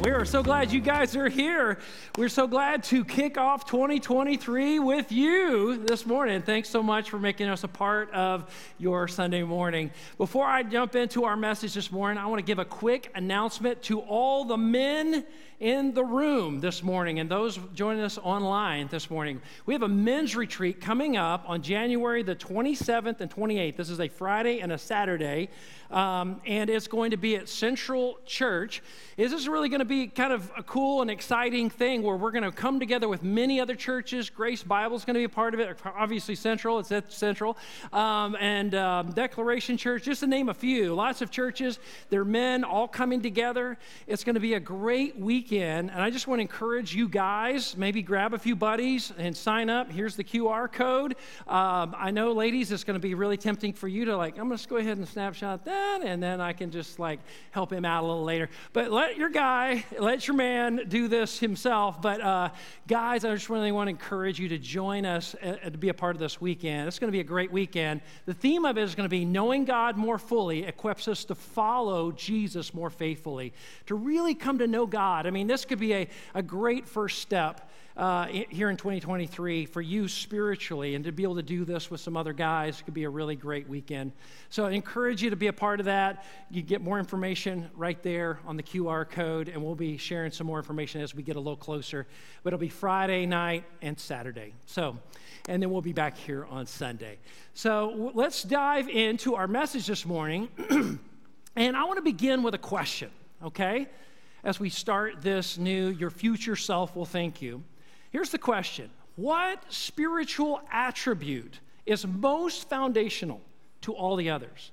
We are so glad you guys are here. We're so glad to kick off 2023 with you this morning. Thanks so much for making us a part of your Sunday morning. Before I jump into our message this morning, I want to give a quick announcement to all the men in the room this morning and those joining us online this morning. We have a men's retreat coming up on January the 27th and 28th. This is a Friday and a Saturday, um, and it's going to be at Central Church. Is this really going to be kind of a cool and exciting thing where we're going to come together with many other churches? Grace Bible is going to be a part of it. Obviously, Central, it's at Central, um, and um, Declaration Church, just to name a few. Lots of churches, they're men all coming together. It's going to be a great week weekend, and I just want to encourage you guys maybe grab a few buddies and sign up. Here's the QR code. Um, I know, ladies, it's going to be really tempting for you to, like, I'm going to go ahead and snapshot that, and then I can just, like, help him out a little later. But let your guy, let your man do this himself. But, uh, guys, I just really want to encourage you to join us uh, uh, to be a part of this weekend. It's going to be a great weekend. The theme of it is going to be knowing God more fully equips us to follow Jesus more faithfully, to really come to know God. I mean, mean, this could be a, a great first step uh, here in 2023 for you spiritually, and to be able to do this with some other guys could be a really great weekend. So I encourage you to be a part of that. You get more information right there on the QR code, and we'll be sharing some more information as we get a little closer. But it'll be Friday night and Saturday. So, and then we'll be back here on Sunday. So let's dive into our message this morning. and I want to begin with a question, okay? As we start this new Your Future Self Will Thank You. Here's the question What spiritual attribute is most foundational to all the others?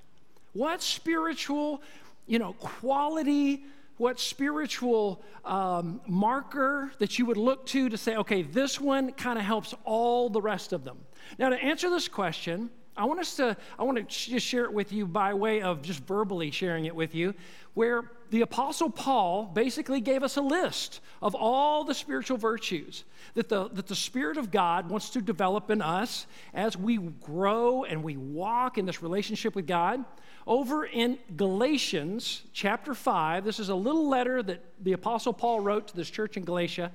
What spiritual, you know, quality, what spiritual um, marker that you would look to to say, okay, this one kind of helps all the rest of them? Now, to answer this question, I want us to, I want to just share it with you by way of just verbally sharing it with you, where the Apostle Paul basically gave us a list of all the spiritual virtues that the, that the Spirit of God wants to develop in us as we grow and we walk in this relationship with God. Over in Galatians chapter 5, this is a little letter that the Apostle Paul wrote to this church in Galatia.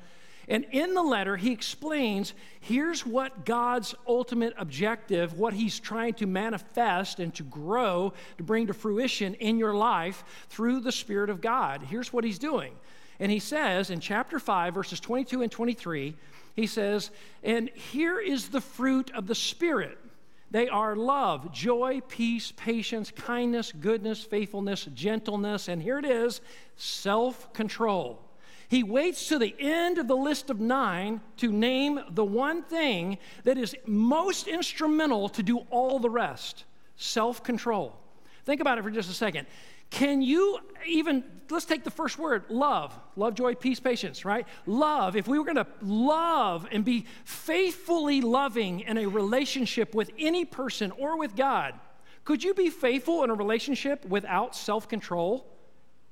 And in the letter, he explains here's what God's ultimate objective, what he's trying to manifest and to grow, to bring to fruition in your life through the Spirit of God. Here's what he's doing. And he says in chapter 5, verses 22 and 23, he says, And here is the fruit of the Spirit. They are love, joy, peace, patience, kindness, goodness, faithfulness, gentleness, and here it is self control. He waits to the end of the list of nine to name the one thing that is most instrumental to do all the rest self control. Think about it for just a second. Can you even, let's take the first word love. Love, joy, peace, patience, right? Love. If we were going to love and be faithfully loving in a relationship with any person or with God, could you be faithful in a relationship without self control?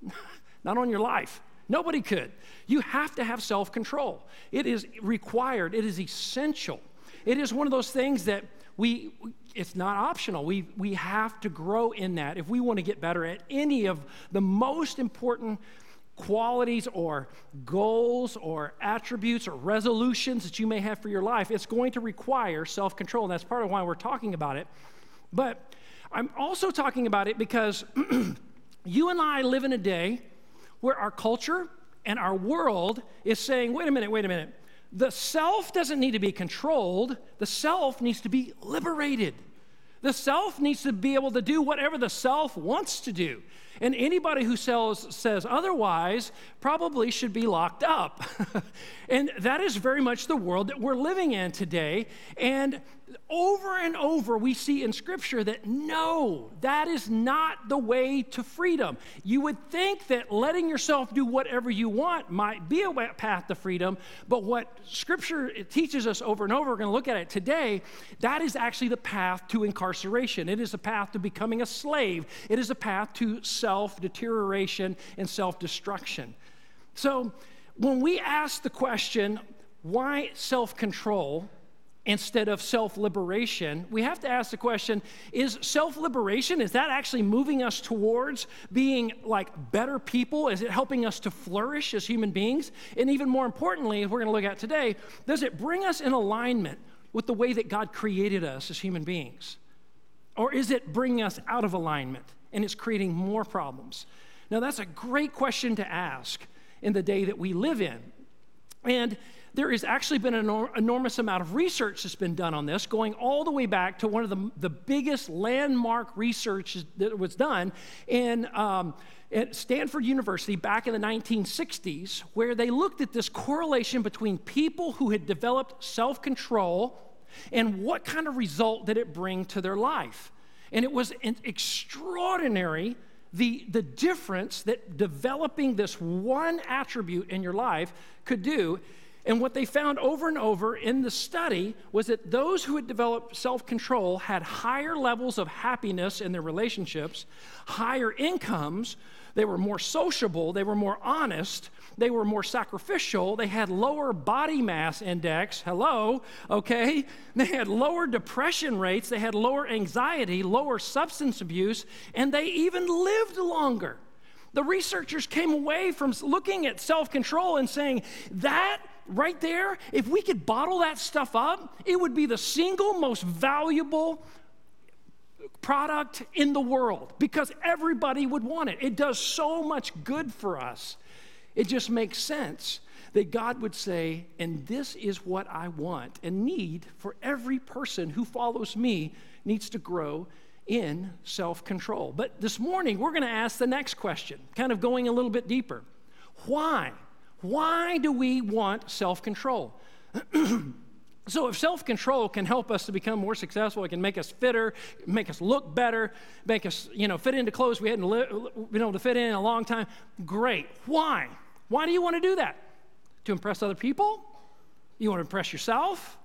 Not on your life. Nobody could. You have to have self control. It is required, it is essential. It is one of those things that we, it's not optional. We, we have to grow in that if we want to get better at any of the most important qualities or goals or attributes or resolutions that you may have for your life. It's going to require self control. And that's part of why we're talking about it. But I'm also talking about it because you and I live in a day where our culture and our world is saying, wait a minute, wait a minute. The self doesn't need to be controlled, the self needs to be liberated. The self needs to be able to do whatever the self wants to do. And anybody who sells, says otherwise probably should be locked up. and that is very much the world that we're living in today. And over and over, we see in Scripture that no, that is not the way to freedom. You would think that letting yourself do whatever you want might be a path to freedom, but what Scripture teaches us over and over, we're going to look at it today, that is actually the path to incarceration. It is a path to becoming a slave, it is a path to self deterioration and self destruction. So, when we ask the question, why self control? instead of self liberation, we have to ask the question is self liberation, is that actually moving us towards being like better people? Is it helping us to flourish as human beings? And even more importantly, we're going to look at today, does it bring us in alignment with the way that God created us as human beings? Or is it bringing us out of alignment and it's creating more problems? Now, that's a great question to ask in the day that we live in. And there has actually been an enormous amount of research that's been done on this, going all the way back to one of the, the biggest landmark research that was done in, um, at Stanford University back in the 1960s, where they looked at this correlation between people who had developed self control and what kind of result did it bring to their life. And it was extraordinary the, the difference that developing this one attribute in your life could do. And what they found over and over in the study was that those who had developed self control had higher levels of happiness in their relationships, higher incomes, they were more sociable, they were more honest, they were more sacrificial, they had lower body mass index. Hello, okay? They had lower depression rates, they had lower anxiety, lower substance abuse, and they even lived longer. The researchers came away from looking at self control and saying that right there, if we could bottle that stuff up, it would be the single most valuable product in the world because everybody would want it. It does so much good for us. It just makes sense that God would say, and this is what I want and need for every person who follows me needs to grow in self control. But this morning, we're going to ask the next question, kind of going a little bit deeper. Why? Why do we want self control? so, if self control can help us to become more successful, it can make us fitter, make us look better, make us, you know, fit into clothes we hadn't li- been able to fit in in a long time, great. Why? Why do you want to do that? To impress other people? You want to impress yourself?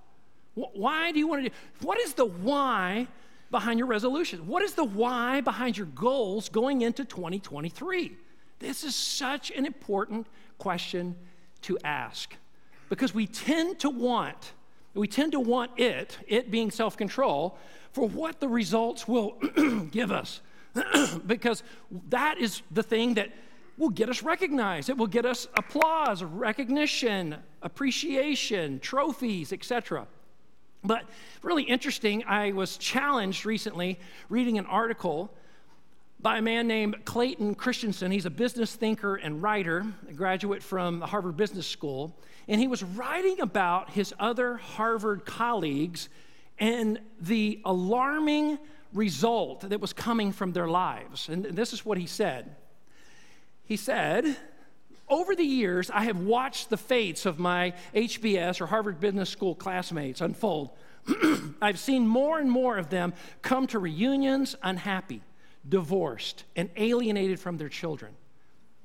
Why do you want to do? What is the why behind your resolution? What is the why behind your goals going into 2023? This is such an important question to ask because we tend to want we tend to want it it being self-control for what the results will give us because that is the thing that will get us recognized it will get us applause recognition appreciation trophies etc but really interesting i was challenged recently reading an article by a man named Clayton Christensen. He's a business thinker and writer, a graduate from the Harvard Business School. And he was writing about his other Harvard colleagues and the alarming result that was coming from their lives. And this is what he said He said, over the years, I have watched the fates of my HBS or Harvard Business School classmates unfold. I've seen more and more of them come to reunions unhappy divorced, and alienated from their children.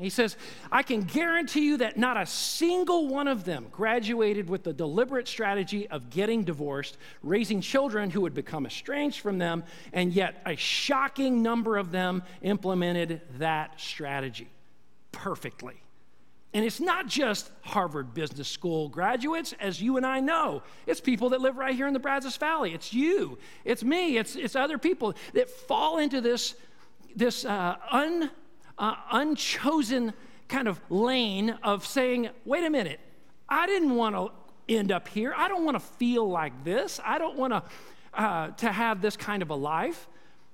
He says, I can guarantee you that not a single one of them graduated with the deliberate strategy of getting divorced, raising children who would become estranged from them, and yet a shocking number of them implemented that strategy perfectly. And it's not just Harvard Business School graduates, as you and I know. It's people that live right here in the Brazos Valley. It's you, it's me, it's, it's other people that fall into this this uh, un, uh, unchosen kind of lane of saying, wait a minute, I didn't want to end up here. I don't want to feel like this. I don't want to, uh, to have this kind of a life.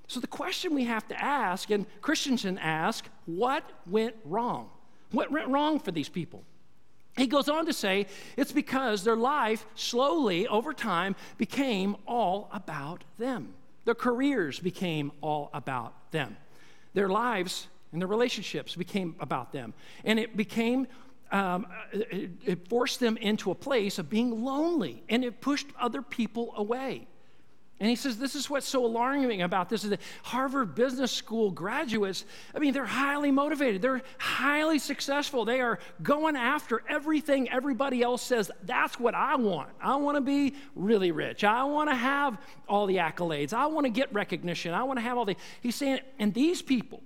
So the question we have to ask, and Christensen ask, what went wrong? What went wrong for these people? He goes on to say it's because their life slowly over time became all about them. Their careers became all about them their lives and their relationships became about them. And it became, um, it, it forced them into a place of being lonely and it pushed other people away. And he says, This is what's so alarming about this is that Harvard Business School graduates, I mean, they're highly motivated. They're highly successful. They are going after everything everybody else says, that's what I want. I want to be really rich. I want to have all the accolades. I want to get recognition. I want to have all the. He's saying, and these people,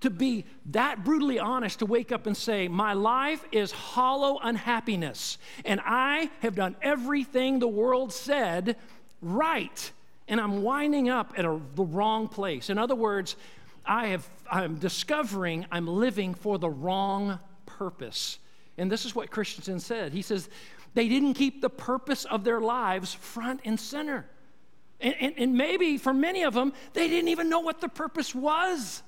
to be that brutally honest to wake up and say, My life is hollow unhappiness, and I have done everything the world said right and I'm winding up at a, the wrong place. In other words, I have, I'm discovering I'm living for the wrong purpose. And this is what Christensen said. He says, they didn't keep the purpose of their lives front and center. And, and, and maybe for many of them, they didn't even know what the purpose was.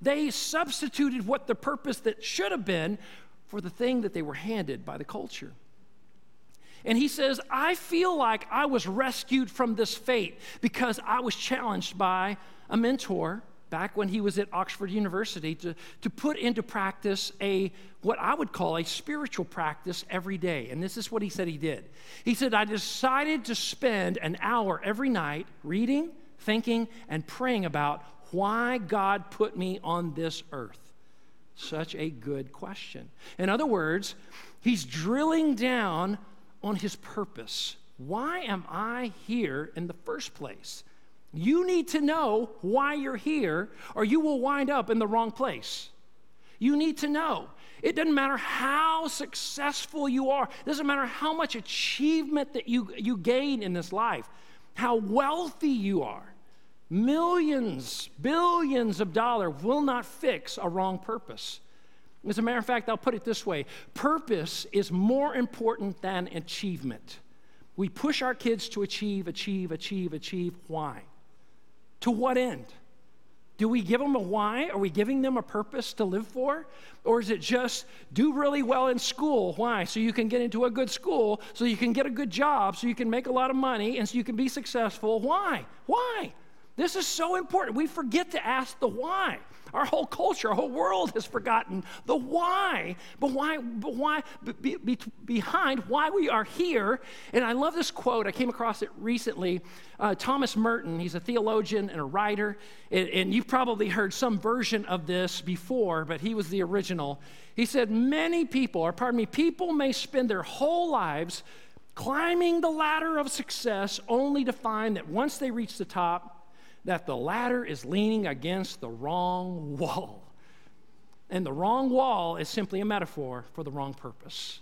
They substituted what the purpose that should have been for the thing that they were handed by the culture. And he says, I feel like I was rescued from this fate because I was challenged by a mentor back when he was at Oxford University to, to put into practice a what I would call a spiritual practice every day. And this is what he said he did. He said, I decided to spend an hour every night reading, thinking, and praying about why God put me on this earth. Such a good question. In other words, he's drilling down on his purpose. Why am I here in the first place? You need to know why you're here, or you will wind up in the wrong place. You need to know. It doesn't matter how successful you are, it doesn't matter how much achievement that you, you gain in this life, how wealthy you are. Millions, billions of dollars will not fix a wrong purpose. As a matter of fact, I'll put it this way purpose is more important than achievement. We push our kids to achieve, achieve, achieve, achieve. Why? To what end? Do we give them a why? Are we giving them a purpose to live for? Or is it just do really well in school? Why? So you can get into a good school, so you can get a good job, so you can make a lot of money, and so you can be successful. Why? Why? This is so important. We forget to ask the why. Our whole culture, our whole world has forgotten the why, but why, but why, be, be, behind why we are here. And I love this quote. I came across it recently. Uh, Thomas Merton, he's a theologian and a writer, and, and you've probably heard some version of this before, but he was the original. He said, Many people, or pardon me, people may spend their whole lives climbing the ladder of success only to find that once they reach the top, that the ladder is leaning against the wrong wall. And the wrong wall is simply a metaphor for the wrong purpose.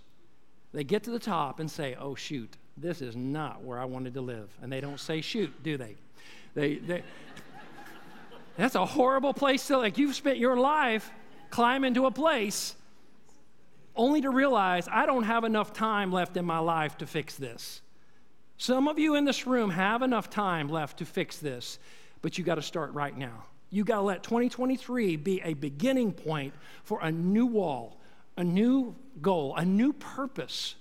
They get to the top and say, oh, shoot, this is not where I wanted to live. And they don't say shoot, do they? They, they that's a horrible place to, like, you've spent your life climbing to a place only to realize I don't have enough time left in my life to fix this. Some of you in this room have enough time left to fix this but you got to start right now. You got to let 2023 be a beginning point for a new wall, a new goal, a new purpose.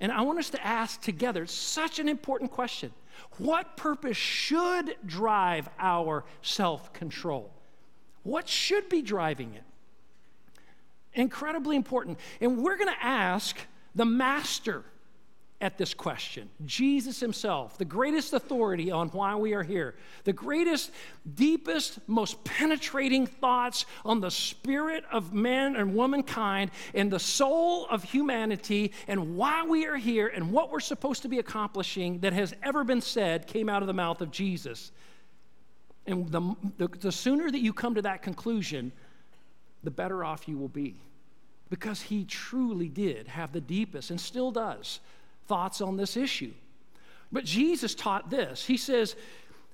And I want us to ask together such an important question. What purpose should drive our self control? What should be driving it? Incredibly important. And we're going to ask the master at this question. Jesus himself, the greatest authority on why we are here, the greatest, deepest, most penetrating thoughts on the spirit of man and womankind and the soul of humanity and why we are here and what we're supposed to be accomplishing that has ever been said came out of the mouth of Jesus. And the, the, the sooner that you come to that conclusion, the better off you will be. Because he truly did have the deepest and still does thoughts on this issue. But Jesus taught this. He says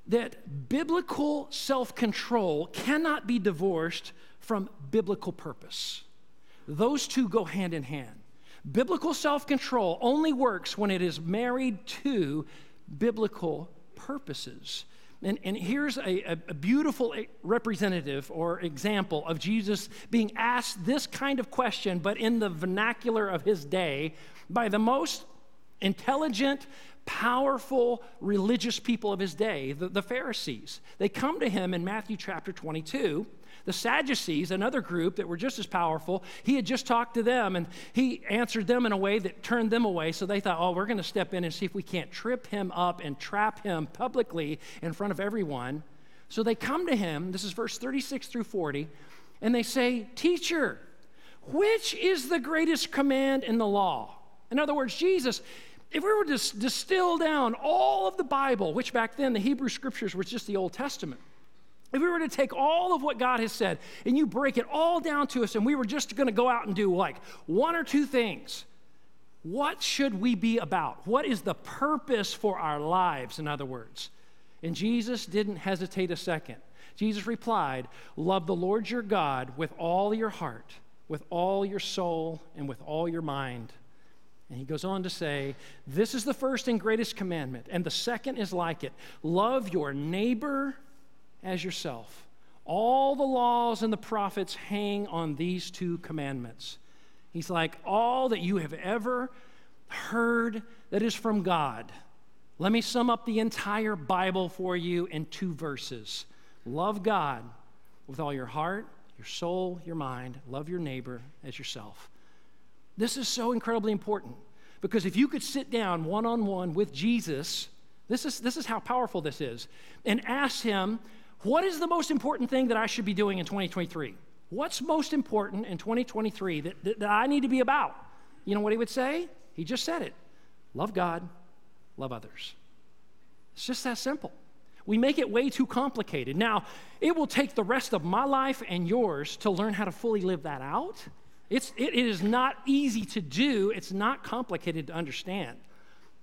that biblical self control cannot be divorced from biblical purpose. Those two go hand in hand. Biblical self control only works when it is married to biblical purposes. And, and here's a, a, beautiful representative or example of Jesus being asked this kind of question, but in the vernacular of his day, by the most intelligent, powerful religious people of his day, the, the Pharisees. They come to him in Matthew chapter 22 the Sadducees, another group that were just as powerful, he had just talked to them and he answered them in a way that turned them away. So they thought, oh, we're going to step in and see if we can't trip him up and trap him publicly in front of everyone. So they come to him, this is verse 36 through 40, and they say, Teacher, which is the greatest command in the law? In other words, Jesus, if we were to distill down all of the Bible, which back then the Hebrew scriptures was just the Old Testament, if we were to take all of what God has said and you break it all down to us and we were just going to go out and do like one or two things, what should we be about? What is the purpose for our lives, in other words? And Jesus didn't hesitate a second. Jesus replied, Love the Lord your God with all your heart, with all your soul, and with all your mind. And he goes on to say, This is the first and greatest commandment, and the second is like it love your neighbor as yourself. All the laws and the prophets hang on these two commandments. He's like, all that you have ever heard that is from God. Let me sum up the entire Bible for you in two verses. Love God with all your heart, your soul, your mind. Love your neighbor as yourself. This is so incredibly important because if you could sit down one on one with Jesus, this is, this is how powerful this is, and ask him what is the most important thing that I should be doing in 2023? What's most important in 2023 that, that, that I need to be about? You know what he would say? He just said it love God, love others. It's just that simple. We make it way too complicated. Now, it will take the rest of my life and yours to learn how to fully live that out. It's, it is not easy to do, it's not complicated to understand.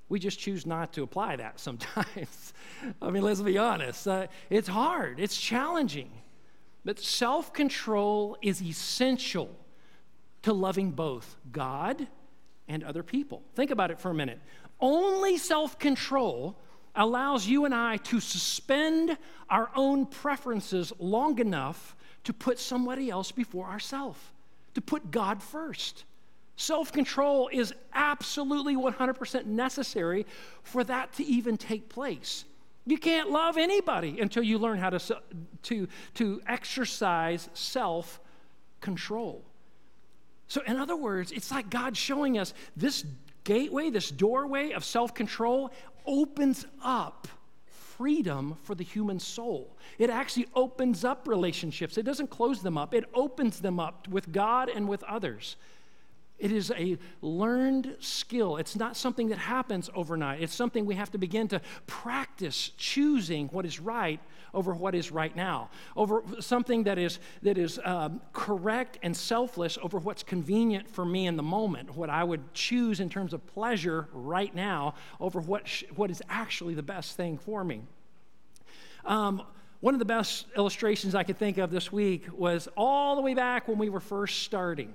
We just choose not to apply that sometimes. I mean, let's be honest. Uh, it's hard, it's challenging. But self control is essential to loving both God and other people. Think about it for a minute. Only self control allows you and I to suspend our own preferences long enough to put somebody else before ourselves, to put God first. Self control is absolutely 100% necessary for that to even take place. You can't love anybody until you learn how to, to, to exercise self control. So, in other words, it's like God showing us this gateway, this doorway of self control opens up freedom for the human soul. It actually opens up relationships, it doesn't close them up, it opens them up with God and with others. It is a learned skill. It's not something that happens overnight. It's something we have to begin to practice choosing what is right over what is right now, over something that is, that is um, correct and selfless over what's convenient for me in the moment, what I would choose in terms of pleasure right now over what, sh- what is actually the best thing for me. Um, one of the best illustrations I could think of this week was all the way back when we were first starting.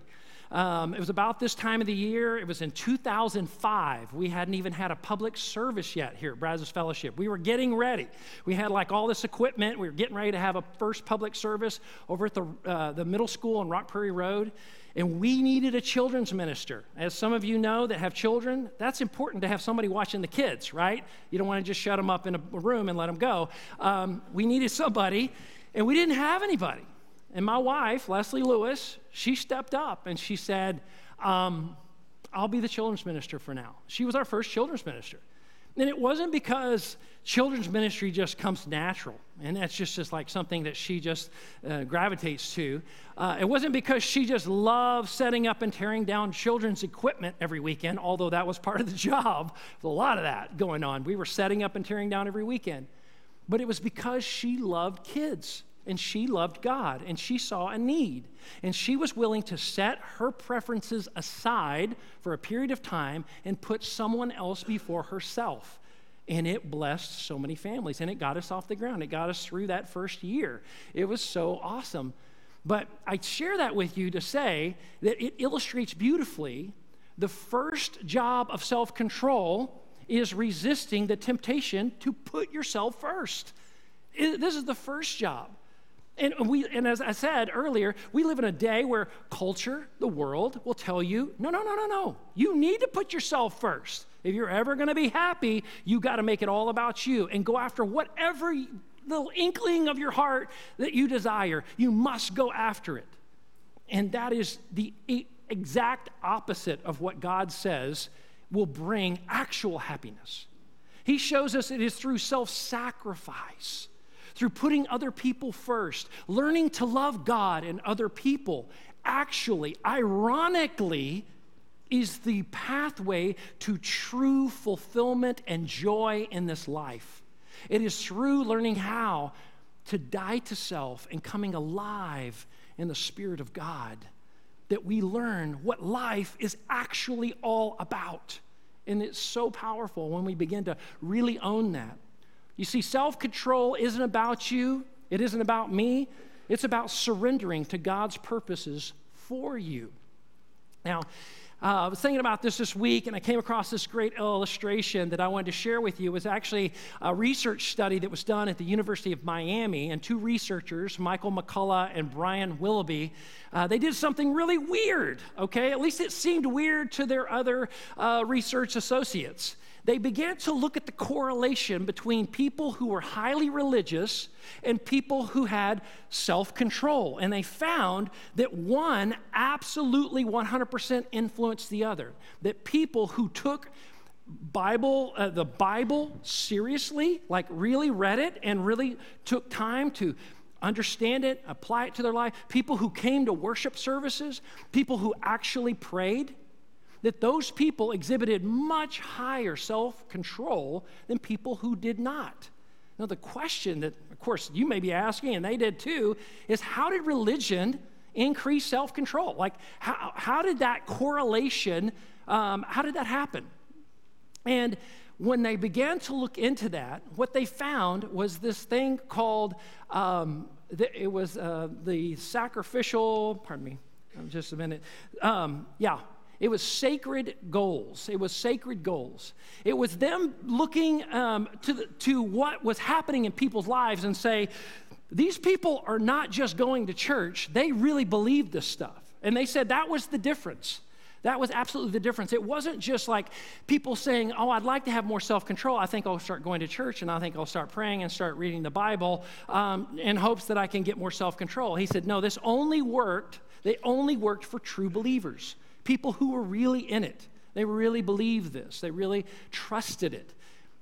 Um, it was about this time of the year. It was in 2005. We hadn't even had a public service yet here at Brazos Fellowship. We were getting ready. We had like all this equipment. We were getting ready to have a first public service over at the, uh, the middle school on Rock Prairie Road. And we needed a children's minister. As some of you know that have children, that's important to have somebody watching the kids, right? You don't want to just shut them up in a room and let them go. Um, we needed somebody, and we didn't have anybody. And my wife, Leslie Lewis, she stepped up and she said, um, I'll be the children's minister for now. She was our first children's minister. And it wasn't because children's ministry just comes natural, and that's just, just like something that she just uh, gravitates to. Uh, it wasn't because she just loved setting up and tearing down children's equipment every weekend, although that was part of the job. a lot of that going on. We were setting up and tearing down every weekend. But it was because she loved kids and she loved God and she saw a need. And she was willing to set her preferences aside for a period of time and put someone else before herself. And it blessed so many families and it got us off the ground. It got us through that first year. It was so awesome. But I share that with you to say that it illustrates beautifully the first job of self control is resisting the temptation to put yourself first. This is the first job. And, we, and as I said earlier, we live in a day where culture, the world, will tell you no, no, no, no, no. You need to put yourself first. If you're ever going to be happy, you got to make it all about you and go after whatever little inkling of your heart that you desire. You must go after it. And that is the exact opposite of what God says will bring actual happiness. He shows us it is through self sacrifice, through putting other people first, learning to love God and other people. Actually, ironically, is the pathway to true fulfillment and joy in this life. It is through learning how to die to self and coming alive in the Spirit of God that we learn what life is actually all about. And it's so powerful when we begin to really own that. You see, self control isn't about you, it isn't about me, it's about surrendering to God's purposes for you. Now, uh, I was thinking about this this week, and I came across this great illustration that I wanted to share with you. It was actually a research study that was done at the University of Miami, and two researchers, Michael McCullough and Brian Willoughby, uh, they did something really weird, okay? At least it seemed weird to their other uh, research associates they began to look at the correlation between people who were highly religious and people who had self control. And they found that one absolutely 100% influenced the other. That people who took Bible, uh, the Bible seriously, like really read it and really took time to understand it, apply it to their life, people who came to worship services, people who actually prayed, that those people exhibited much higher self control than people who did not. Now, the question that, of course, you may be asking, and they did too, is how did religion increase self control? Like, how, how did that correlation, um, how did that happen? And when they began to look into that, what they found was this thing called, um, the, it was uh, the sacrificial, pardon me, just a minute. Um, yeah, it was sacred goals. It was sacred goals. It was them looking um, to, the, to what was happening in people's lives and say, these people are not just going to church, they really believe this stuff. And they said that was the difference. That was absolutely the difference. It wasn't just like people saying, Oh, I'd like to have more self control. I think I'll start going to church and I think I'll start praying and start reading the Bible um, in hopes that I can get more self control. He said, No, this only worked, they only worked for true believers people who were really in it. They really believed this, they really trusted it.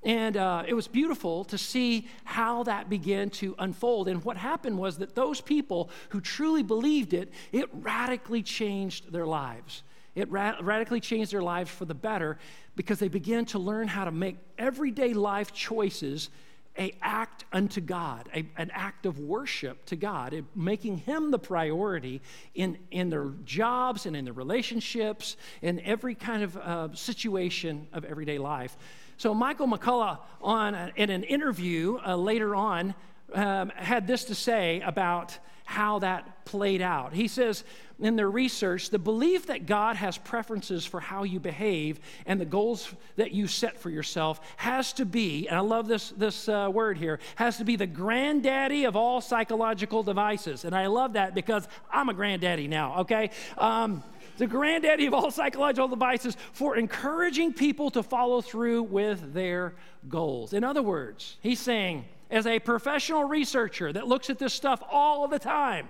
And uh, it was beautiful to see how that began to unfold. And what happened was that those people who truly believed it, it radically changed their lives. It ra- radically changed their lives for the better because they began to learn how to make everyday life choices a act unto God, a, an act of worship to God, making Him the priority in, in their jobs and in their relationships, in every kind of uh, situation of everyday life. So Michael McCullough, on a, in an interview uh, later on, um, had this to say about how that played out. He says in their research, the belief that God has preferences for how you behave and the goals that you set for yourself has to be, and I love this, this uh, word here, has to be the granddaddy of all psychological devices. And I love that because I'm a granddaddy now, okay? Um, the granddaddy of all psychological devices for encouraging people to follow through with their goals. In other words, he's saying, as a professional researcher that looks at this stuff all the time,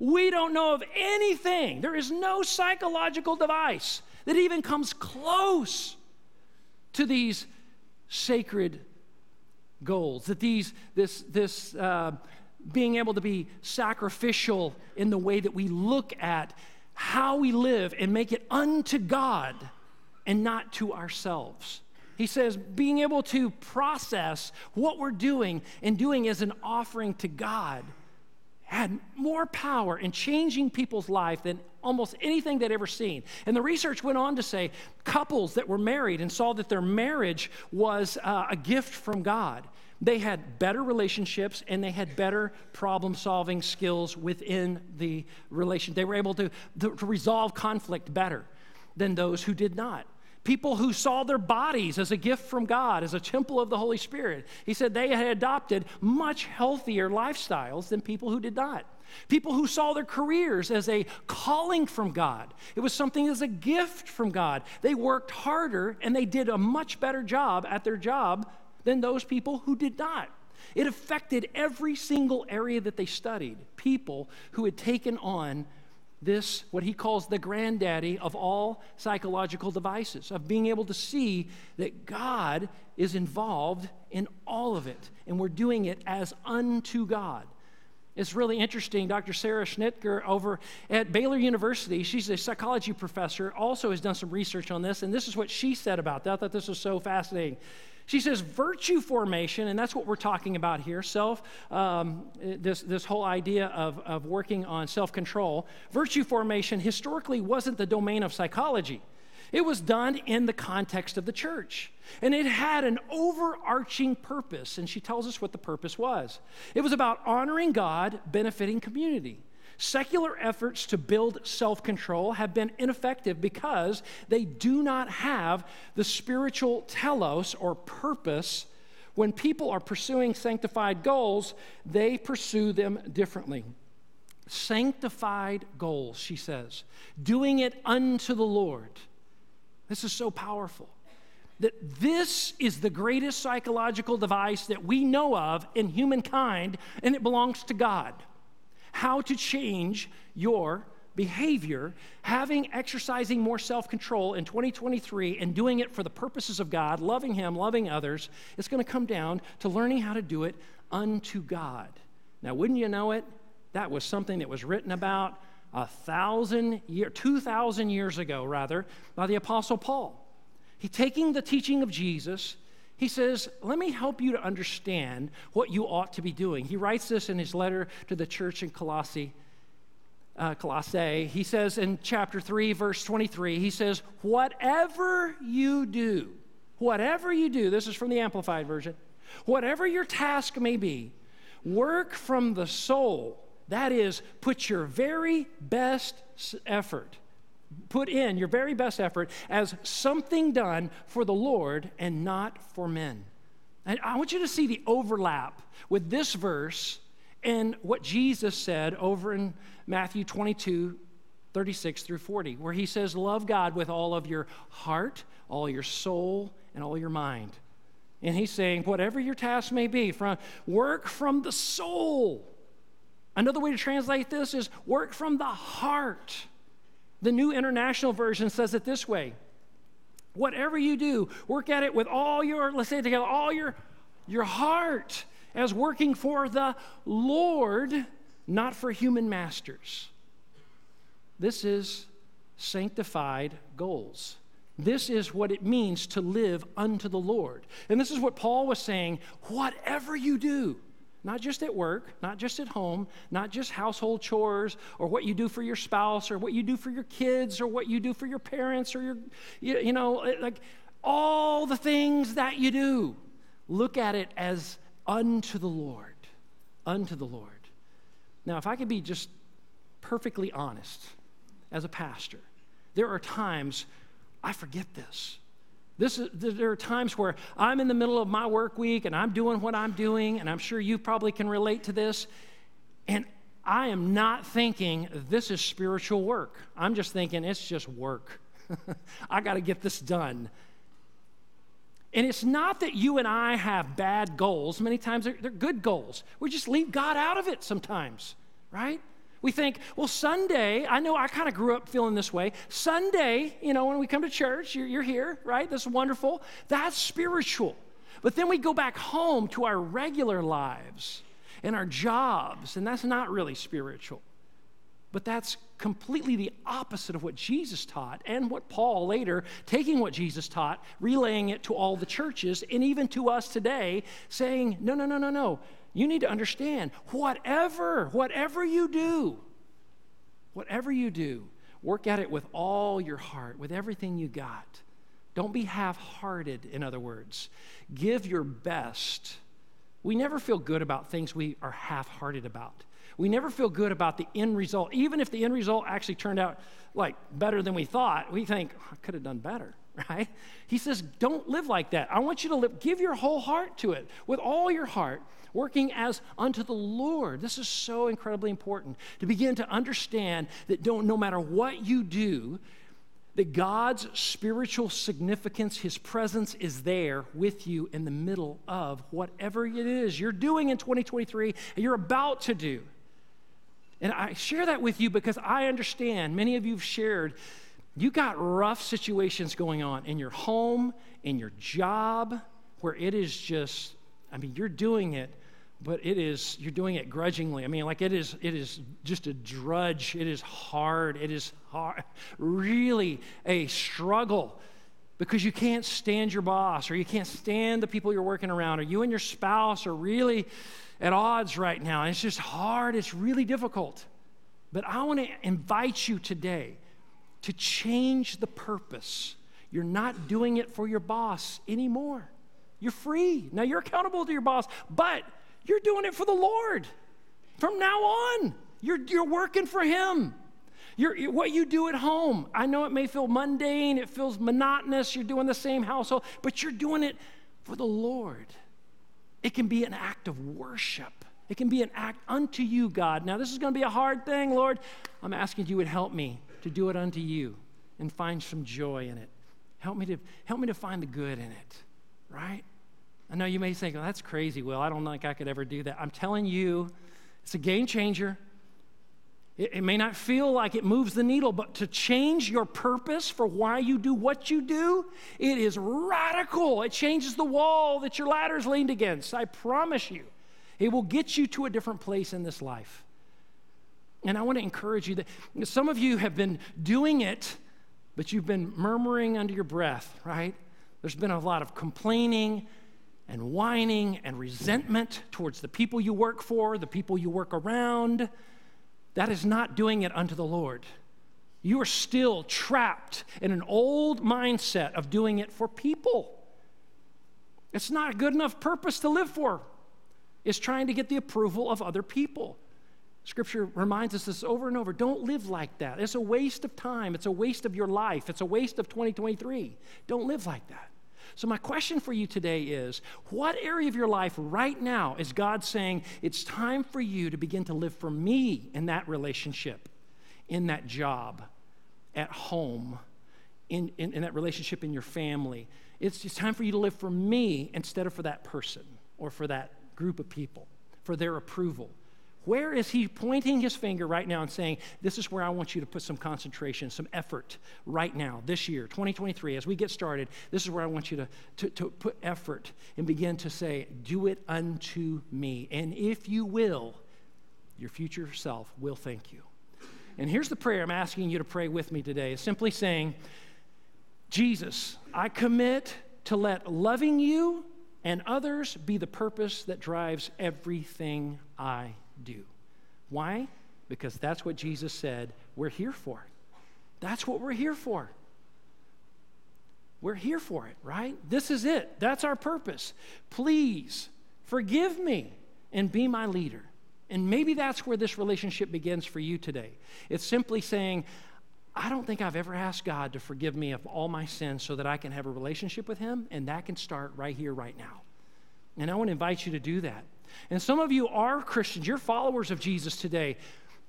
we don't know of anything, there is no psychological device that even comes close to these sacred goals, that these, this, this uh, being able to be sacrificial in the way that we look at how we live and make it unto God and not to ourselves. He says, being able to process what we're doing and doing as an offering to God had more power in changing people's life than almost anything they'd ever seen. And the research went on to say couples that were married and saw that their marriage was uh, a gift from God. They had better relationships and they had better problem solving skills within the relation. They were able to, to, to resolve conflict better than those who did not People who saw their bodies as a gift from God, as a temple of the Holy Spirit. He said they had adopted much healthier lifestyles than people who did not. People who saw their careers as a calling from God. It was something as a gift from God. They worked harder and they did a much better job at their job than those people who did not. It affected every single area that they studied. People who had taken on this, what he calls the granddaddy of all psychological devices, of being able to see that God is involved in all of it, and we're doing it as unto God. It's really interesting. Dr. Sarah Schnitker over at Baylor University, she's a psychology professor, also has done some research on this, and this is what she said about that. I thought this was so fascinating. She says virtue formation, and that's what we're talking about here self, um, this, this whole idea of, of working on self control. Virtue formation historically wasn't the domain of psychology, it was done in the context of the church. And it had an overarching purpose, and she tells us what the purpose was. It was about honoring God, benefiting community. Secular efforts to build self control have been ineffective because they do not have the spiritual telos or purpose. When people are pursuing sanctified goals, they pursue them differently. Sanctified goals, she says, doing it unto the Lord. This is so powerful that this is the greatest psychological device that we know of in humankind, and it belongs to God how to change your behavior, having exercising more self control in 2023 and doing it for the purposes of God, loving Him, loving others, it's going to come down to learning how to do it unto God. Now, wouldn't you know it? That was something that was written about a thousand year, two thousand years ago, rather, by the Apostle Paul. He taking the teaching of Jesus he says, Let me help you to understand what you ought to be doing. He writes this in his letter to the church in Colossae. Uh, Colossae. He says in chapter 3, verse 23, he says, Whatever you do, whatever you do, this is from the Amplified Version, whatever your task may be, work from the soul. That is, put your very best effort put in your very best effort as something done for the Lord and not for men. And I want you to see the overlap with this verse and what Jesus said over in Matthew 22, 36 through 40, where he says, Love God with all of your heart, all your soul, and all your mind. And he's saying, whatever your task may be, from work from the soul. Another way to translate this is work from the heart. The New International Version says it this way Whatever you do, work at it with all your, let's say it together, all your, your heart as working for the Lord, not for human masters. This is sanctified goals. This is what it means to live unto the Lord. And this is what Paul was saying whatever you do, not just at work, not just at home, not just household chores or what you do for your spouse or what you do for your kids or what you do for your parents or your, you, know, like all the things that you do. Look at it as unto the Lord. Unto the Lord. Now, if I could be just perfectly honest as a pastor, there are times I forget this. This is, there are times where I'm in the middle of my work week and I'm doing what I'm doing, and I'm sure you probably can relate to this. And I am not thinking this is spiritual work. I'm just thinking it's just work. I got to get this done. And it's not that you and I have bad goals. Many times they're, they're good goals. We just leave God out of it sometimes, right? We think, well, Sunday, I know I kind of grew up feeling this way. Sunday, you know, when we come to church, you're, you're here, right? That's wonderful. That's spiritual. But then we go back home to our regular lives and our jobs, and that's not really spiritual. But that's completely the opposite of what Jesus taught and what Paul later, taking what Jesus taught, relaying it to all the churches and even to us today, saying, no, no, no, no, no you need to understand whatever, whatever you do, whatever you do, work at it with all your heart, with everything you got. Don't be half hearted, in other words. Give your best. We never feel good about things we are half hearted about. We never feel good about the end result. Even if the end result actually turned out like better than we thought, we think, oh, I could have done better. right? He says, don't live like that. I want you to live, give your whole heart to it with all your heart, working as unto the Lord. This is so incredibly important to begin to understand that don't, no matter what you do, that God's spiritual significance, His presence is there with you in the middle of whatever it is you're doing in 2023 and you're about to do. And I share that with you because I understand many of you have shared you got rough situations going on in your home, in your job, where it is just, I mean, you're doing it, but it is, you're doing it grudgingly. I mean, like it is, it is just a drudge. It is hard. It is hard, really a struggle because you can't stand your boss or you can't stand the people you're working around or you and your spouse are really at odds right now. And it's just hard. It's really difficult. But I want to invite you today to change the purpose. You're not doing it for your boss anymore. You're free. Now you're accountable to your boss, but you're doing it for the Lord. From now on, you're, you're working for Him. You're, what you do at home, I know it may feel mundane, it feels monotonous, you're doing the same household, but you're doing it for the Lord. It can be an act of worship. It can be an act unto you, God. Now, this is going to be a hard thing, Lord. I'm asking you would help me to do it unto you and find some joy in it. Help me to, help me to find the good in it, right? I know you may think, well, that's crazy, Will. I don't think I could ever do that. I'm telling you, it's a game changer. It, it may not feel like it moves the needle, but to change your purpose for why you do what you do, it is radical. It changes the wall that your ladder's leaned against. I promise you. It will get you to a different place in this life. And I want to encourage you that some of you have been doing it, but you've been murmuring under your breath, right? There's been a lot of complaining and whining and resentment towards the people you work for, the people you work around. That is not doing it unto the Lord. You are still trapped in an old mindset of doing it for people. It's not a good enough purpose to live for. It's trying to get the approval of other people. Scripture reminds us this over and over. Don't live like that. It's a waste of time. It's a waste of your life. It's a waste of 2023. Don't live like that. So, my question for you today is what area of your life right now is God saying it's time for you to begin to live for me in that relationship, in that job, at home, in, in, in that relationship in your family? It's, it's time for you to live for me instead of for that person or for that group of people, for their approval where is he pointing his finger right now and saying, This is where I want you to put some concentration, some effort right now, this year, 2023, as we get started? This is where I want you to, to, to put effort and begin to say, Do it unto me. And if you will, your future self will thank you. And here's the prayer I'm asking you to pray with me today. It's simply saying, Jesus, I commit to let loving you and others be the purpose that drives everything I do. Why? Because that's what Jesus said we're here for. That's what we're here for. We're here for it, right? This is it. That's our purpose. Please forgive me and be my leader. And maybe that's where this relationship begins for you today. It's simply saying, I don't think I've ever asked God to forgive me of all my sins so that I can have a relationship with Him, and that can start right here, right now. And I want to invite you to do that. And some of you are Christians, you're followers of Jesus today.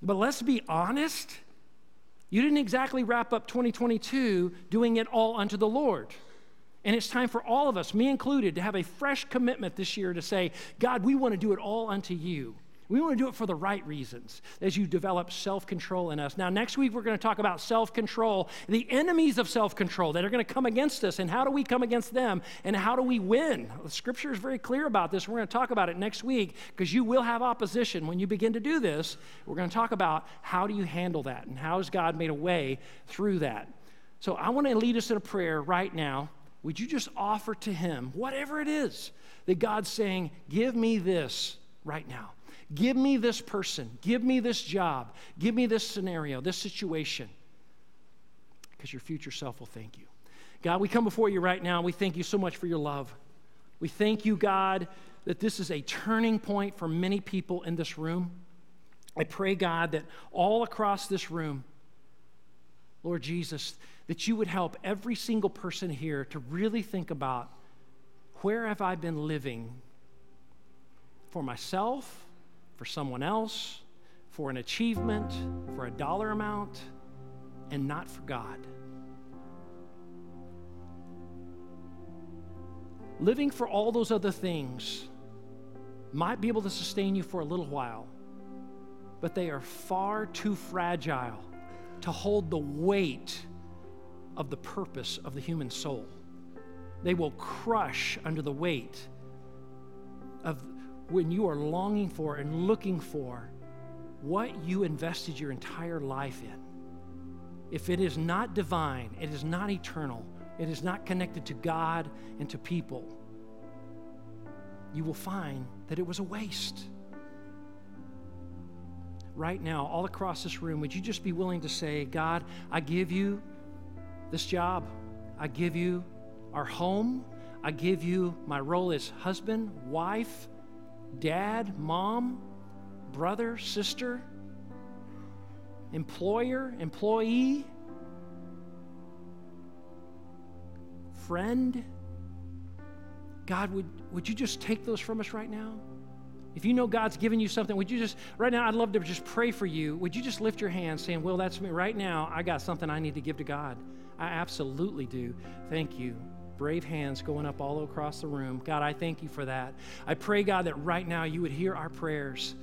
But let's be honest, you didn't exactly wrap up 2022 doing it all unto the Lord. And it's time for all of us, me included, to have a fresh commitment this year to say, God, we want to do it all unto you. We want to do it for the right reasons as you develop self control in us. Now, next week, we're going to talk about self control, the enemies of self control that are going to come against us, and how do we come against them, and how do we win. The scripture is very clear about this. We're going to talk about it next week because you will have opposition when you begin to do this. We're going to talk about how do you handle that, and how has God made a way through that. So, I want to lead us in a prayer right now. Would you just offer to Him whatever it is that God's saying, Give me this right now? Give me this person. Give me this job. Give me this scenario, this situation. Because your future self will thank you. God, we come before you right now. We thank you so much for your love. We thank you, God, that this is a turning point for many people in this room. I pray, God, that all across this room, Lord Jesus, that you would help every single person here to really think about where have I been living for myself, for someone else, for an achievement, for a dollar amount, and not for God. Living for all those other things might be able to sustain you for a little while, but they are far too fragile to hold the weight of the purpose of the human soul. They will crush under the weight of when you are longing for and looking for what you invested your entire life in. If it is not divine, it is not eternal, it is not connected to God and to people, you will find that it was a waste. Right now, all across this room, would you just be willing to say, God, I give you this job. I give you our home. I give you my role as husband, wife, dad, mom, brother, sister, employer, employee, friend. God, would, would you just take those from us right now? If you know God's given you something, would you just, right now, I'd love to just pray for you. Would you just lift your hand saying, Well, that's me. Right now, I got something I need to give to God. I absolutely do. Thank you. Brave hands going up all across the room. God, I thank you for that. I pray, God, that right now you would hear our prayers.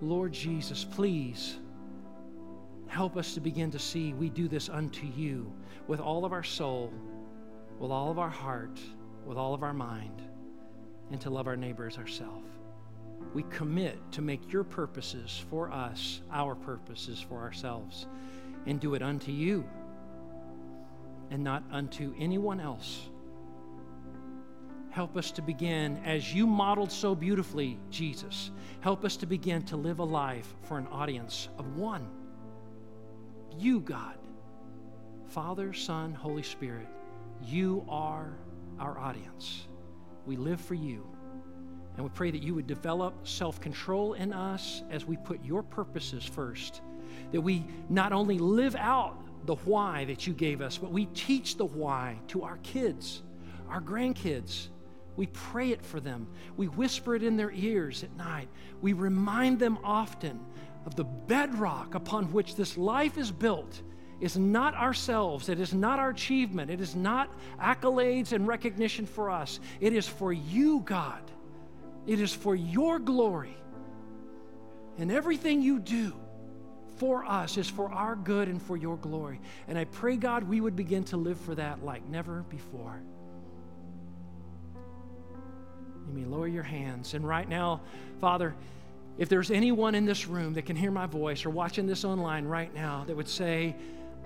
Lord Jesus, please help us to begin to see we do this unto you with all of our soul, with all of our heart, with all of our mind, and to love our neighbors ourselves. We commit to make your purposes for us our purposes for ourselves and do it unto you and not unto anyone else. Help us to begin, as you modeled so beautifully, Jesus, help us to begin to live a life for an audience of one. You, God, Father, Son, Holy Spirit, you are our audience. We live for you. And we pray that you would develop self control in us as we put your purposes first. That we not only live out the why that you gave us, but we teach the why to our kids, our grandkids. We pray it for them. We whisper it in their ears at night. We remind them often of the bedrock upon which this life is built is not ourselves. It is not our achievement. It is not accolades and recognition for us. It is for you, God. It is for your glory. And everything you do, for us is for our good and for your glory. And I pray, God, we would begin to live for that like never before. You may lower your hands. And right now, Father, if there's anyone in this room that can hear my voice or watching this online right now that would say,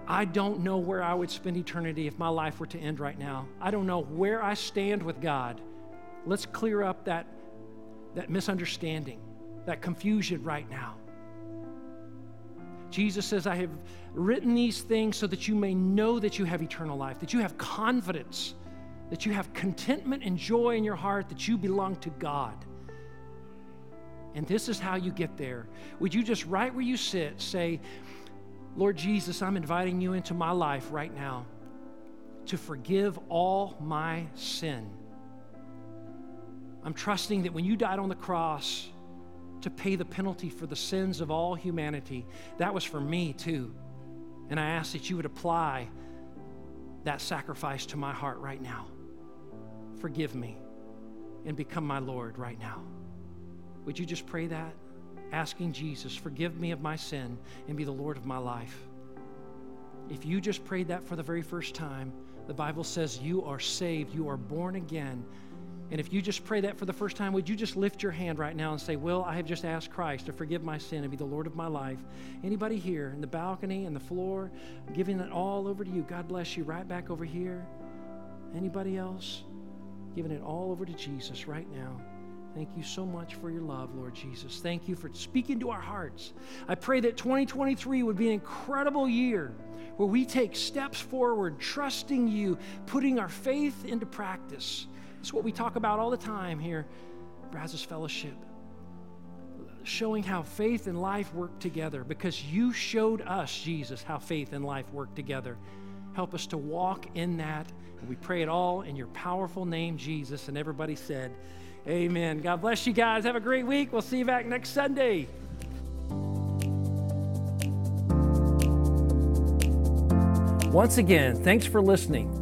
I don't know where I would spend eternity if my life were to end right now. I don't know where I stand with God. Let's clear up that, that misunderstanding, that confusion right now. Jesus says, I have written these things so that you may know that you have eternal life, that you have confidence, that you have contentment and joy in your heart, that you belong to God. And this is how you get there. Would you just, right where you sit, say, Lord Jesus, I'm inviting you into my life right now to forgive all my sin. I'm trusting that when you died on the cross, to pay the penalty for the sins of all humanity. That was for me too. And I ask that you would apply that sacrifice to my heart right now. Forgive me and become my Lord right now. Would you just pray that? Asking Jesus, forgive me of my sin and be the Lord of my life. If you just prayed that for the very first time, the Bible says you are saved, you are born again and if you just pray that for the first time, would you just lift your hand right now and say, Will, I have just asked Christ to forgive my sin and be the Lord of my life. Anybody here in the balcony and the floor, giving it all over to you. God bless you. Right back over here. Anybody else? Giving it all over to Jesus right now. Thank you so much for your love, Lord Jesus. Thank you for speaking to our hearts. I pray that 2023 would be an incredible year where we take steps forward, trusting you, putting our faith into practice. It's what we talk about all the time here, Brazos Fellowship. Showing how faith and life work together because you showed us, Jesus, how faith and life work together. Help us to walk in that. And we pray it all in your powerful name, Jesus. And everybody said, Amen. God bless you guys. Have a great week. We'll see you back next Sunday. Once again, thanks for listening.